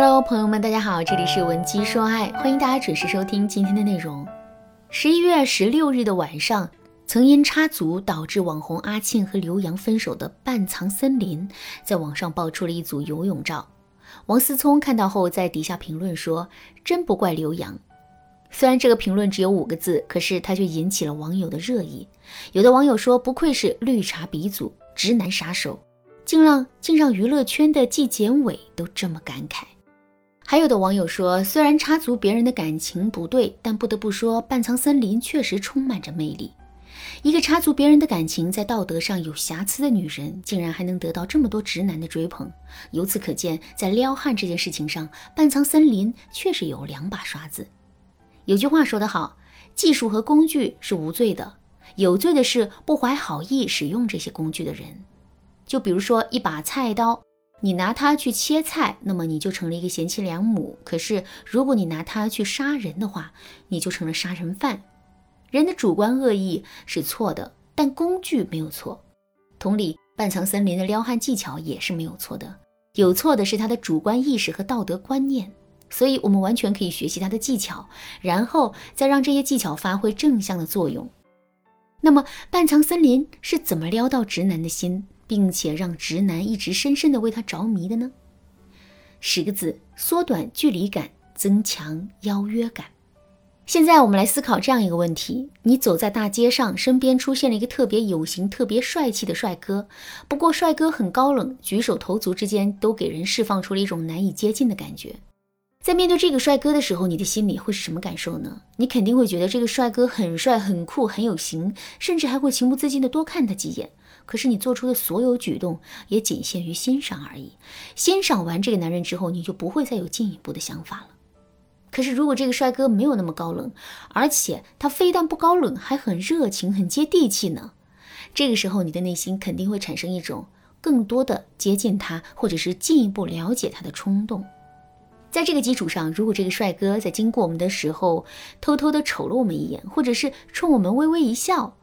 Hello，朋友们，大家好，这里是文姬说爱，欢迎大家准时收听今天的内容。十一月十六日的晚上，曾因插足导致网红阿庆和刘洋分手的半藏森林，在网上爆出了一组游泳照。王思聪看到后，在底下评论说：“真不怪刘洋。”虽然这个评论只有五个字，可是他却引起了网友的热议。有的网友说：“不愧是绿茶鼻祖，直男杀手，竟让竟让娱乐圈的纪检委都这么感慨。”还有的网友说：“虽然插足别人的感情不对，但不得不说，半藏森林确实充满着魅力。一个插足别人的感情，在道德上有瑕疵的女人，竟然还能得到这么多直男的追捧。由此可见，在撩汉这件事情上，半藏森林确实有两把刷子。”有句话说得好，技术和工具是无罪的，有罪的是不怀好意使用这些工具的人。就比如说一把菜刀，你拿它去切菜，那么你就成了一个贤妻良母；可是如果你拿它去杀人的话，你就成了杀人犯。人的主观恶意是错的，但工具没有错。同理，半藏森林的撩汉技巧也是没有错的，有错的是他的主观意识和道德观念。所以，我们完全可以学习他的技巧，然后再让这些技巧发挥正向的作用。那么，半藏森林是怎么撩到直男的心，并且让直男一直深深的为他着迷的呢？十个字：缩短距离感，增强邀约感。现在我们来思考这样一个问题：你走在大街上，身边出现了一个特别有型、特别帅气的帅哥，不过帅哥很高冷，举手投足之间都给人释放出了一种难以接近的感觉。在面对这个帅哥的时候，你的心里会是什么感受呢？你肯定会觉得这个帅哥很帅、很酷、很有型，甚至还会情不自禁的多看他几眼。可是你做出的所有举动也仅限于欣赏而已。欣赏完这个男人之后，你就不会再有进一步的想法了。可是如果这个帅哥没有那么高冷，而且他非但不高冷，还很热情、很接地气呢？这个时候，你的内心肯定会产生一种更多的接近他，或者是进一步了解他的冲动。在这个基础上，如果这个帅哥在经过我们的时候偷偷的瞅了我们一眼，或者是冲我们微微一笑，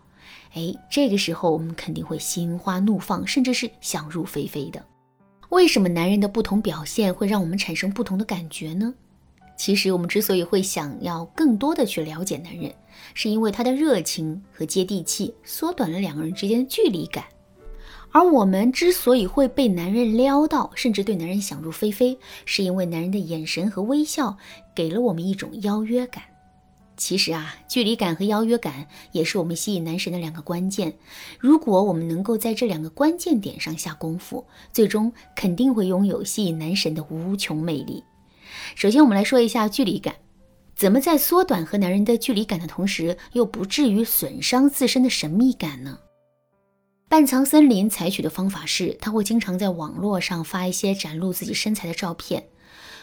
哎，这个时候我们肯定会心花怒放，甚至是想入非非的。为什么男人的不同表现会让我们产生不同的感觉呢？其实我们之所以会想要更多的去了解男人，是因为他的热情和接地气缩短了两个人之间的距离感。而我们之所以会被男人撩到，甚至对男人想入非非，是因为男人的眼神和微笑给了我们一种邀约感。其实啊，距离感和邀约感也是我们吸引男神的两个关键。如果我们能够在这两个关键点上下功夫，最终肯定会拥有吸引男神的无穷魅力。首先，我们来说一下距离感，怎么在缩短和男人的距离感的同时，又不至于损伤自身的神秘感呢？半藏森林采取的方法是，他会经常在网络上发一些展露自己身材的照片。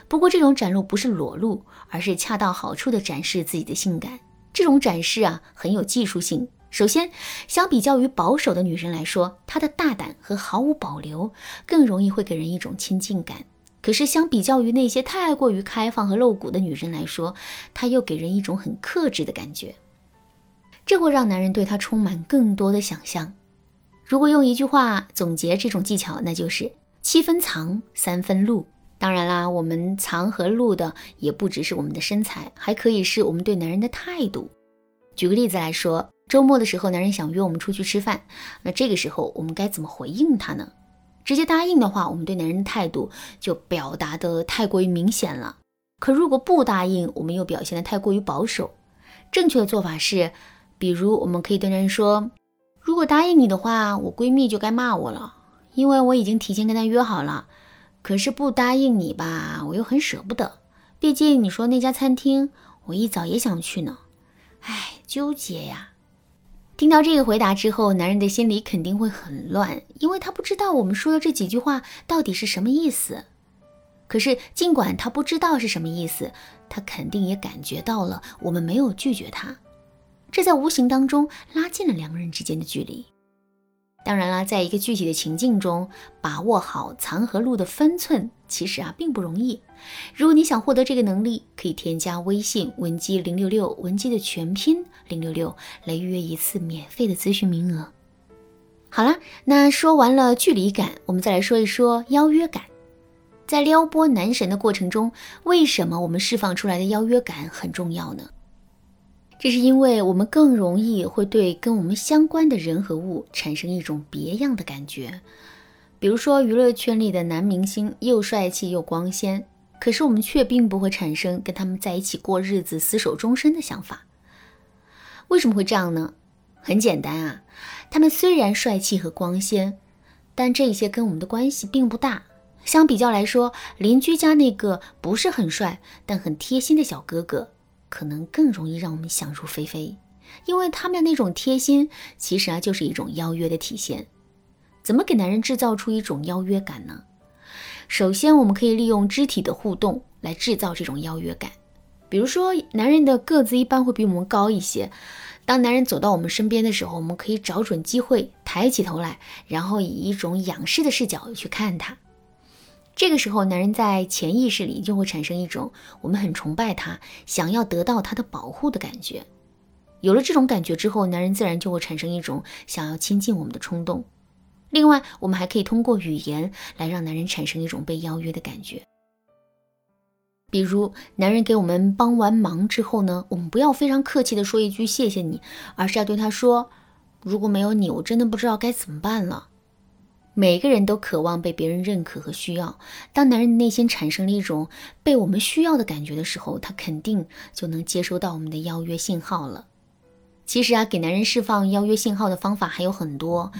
不过，这种展露不是裸露，而是恰到好处的展示自己的性感。这种展示啊，很有技术性。首先，相比较于保守的女人来说，她的大胆和毫无保留更容易会给人一种亲近感。可是，相比较于那些太过于开放和露骨的女人来说，她又给人一种很克制的感觉。这会让男人对她充满更多的想象。如果用一句话总结这种技巧，那就是七分藏，三分露。当然啦，我们藏和露的也不只是我们的身材，还可以是我们对男人的态度。举个例子来说，周末的时候，男人想约我们出去吃饭，那这个时候我们该怎么回应他呢？直接答应的话，我们对男人的态度就表达的太过于明显了。可如果不答应，我们又表现的太过于保守。正确的做法是，比如我们可以对男人说。如果答应你的话，我闺蜜就该骂我了，因为我已经提前跟她约好了。可是不答应你吧，我又很舍不得，毕竟你说那家餐厅，我一早也想去呢。唉，纠结呀。听到这个回答之后，男人的心里肯定会很乱，因为他不知道我们说的这几句话到底是什么意思。可是尽管他不知道是什么意思，他肯定也感觉到了我们没有拒绝他。这在无形当中拉近了两个人之间的距离。当然啦，在一个具体的情境中，把握好藏和露的分寸，其实啊并不容易。如果你想获得这个能力，可以添加微信文姬零六六，文姬的全拼零六六，来预约一次免费的咨询名额。好了，那说完了距离感，我们再来说一说邀约感。在撩拨男神的过程中，为什么我们释放出来的邀约感很重要呢？这是因为我们更容易会对跟我们相关的人和物产生一种别样的感觉。比如说，娱乐圈里的男明星又帅气又光鲜，可是我们却并不会产生跟他们在一起过日子、厮守终身的想法。为什么会这样呢？很简单啊，他们虽然帅气和光鲜，但这些跟我们的关系并不大。相比较来说，邻居家那个不是很帅但很贴心的小哥哥，可能更容易让我们想入非非，因为他们的那种贴心，其实啊就是一种邀约的体现。怎么给男人制造出一种邀约感呢？首先，我们可以利用肢体的互动来制造这种邀约感。比如说，男人的个子一般会比我们高一些，当男人走到我们身边的时候，我们可以找准机会抬起头来，然后以一种仰视的视角去看他。这个时候，男人在潜意识里就会产生一种我们很崇拜他，想要得到他的保护的感觉。有了这种感觉之后，男人自然就会产生一种想要亲近我们的冲动。另外，我们还可以通过语言来让男人产生一种被邀约的感觉。比如，男人给我们帮完忙之后呢，我们不要非常客气的说一句谢谢你，而是要对他说：“如果没有你，我真的不知道该怎么办了。”每个人都渴望被别人认可和需要。当男人内心产生了一种被我们需要的感觉的时候，他肯定就能接收到我们的邀约信号了。其实啊，给男人释放邀约信号的方法还有很多，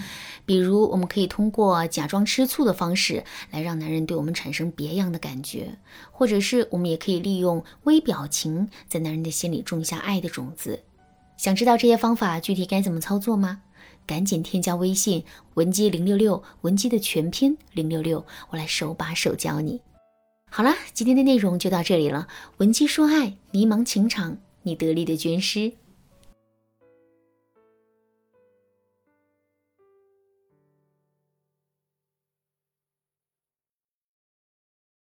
比如我们可以通过假装吃醋的方式来让男人对我们产生别样的感觉，或者是我们也可以利用微表情在男人的心里种下爱的种子。想知道这些方法具体该怎么操作吗？赶紧添加微信文姬零六六，文姬的全拼零六六，我来手把手教你。好了，今天的内容就到这里了。文姬说爱，迷茫情场，你得力的军师。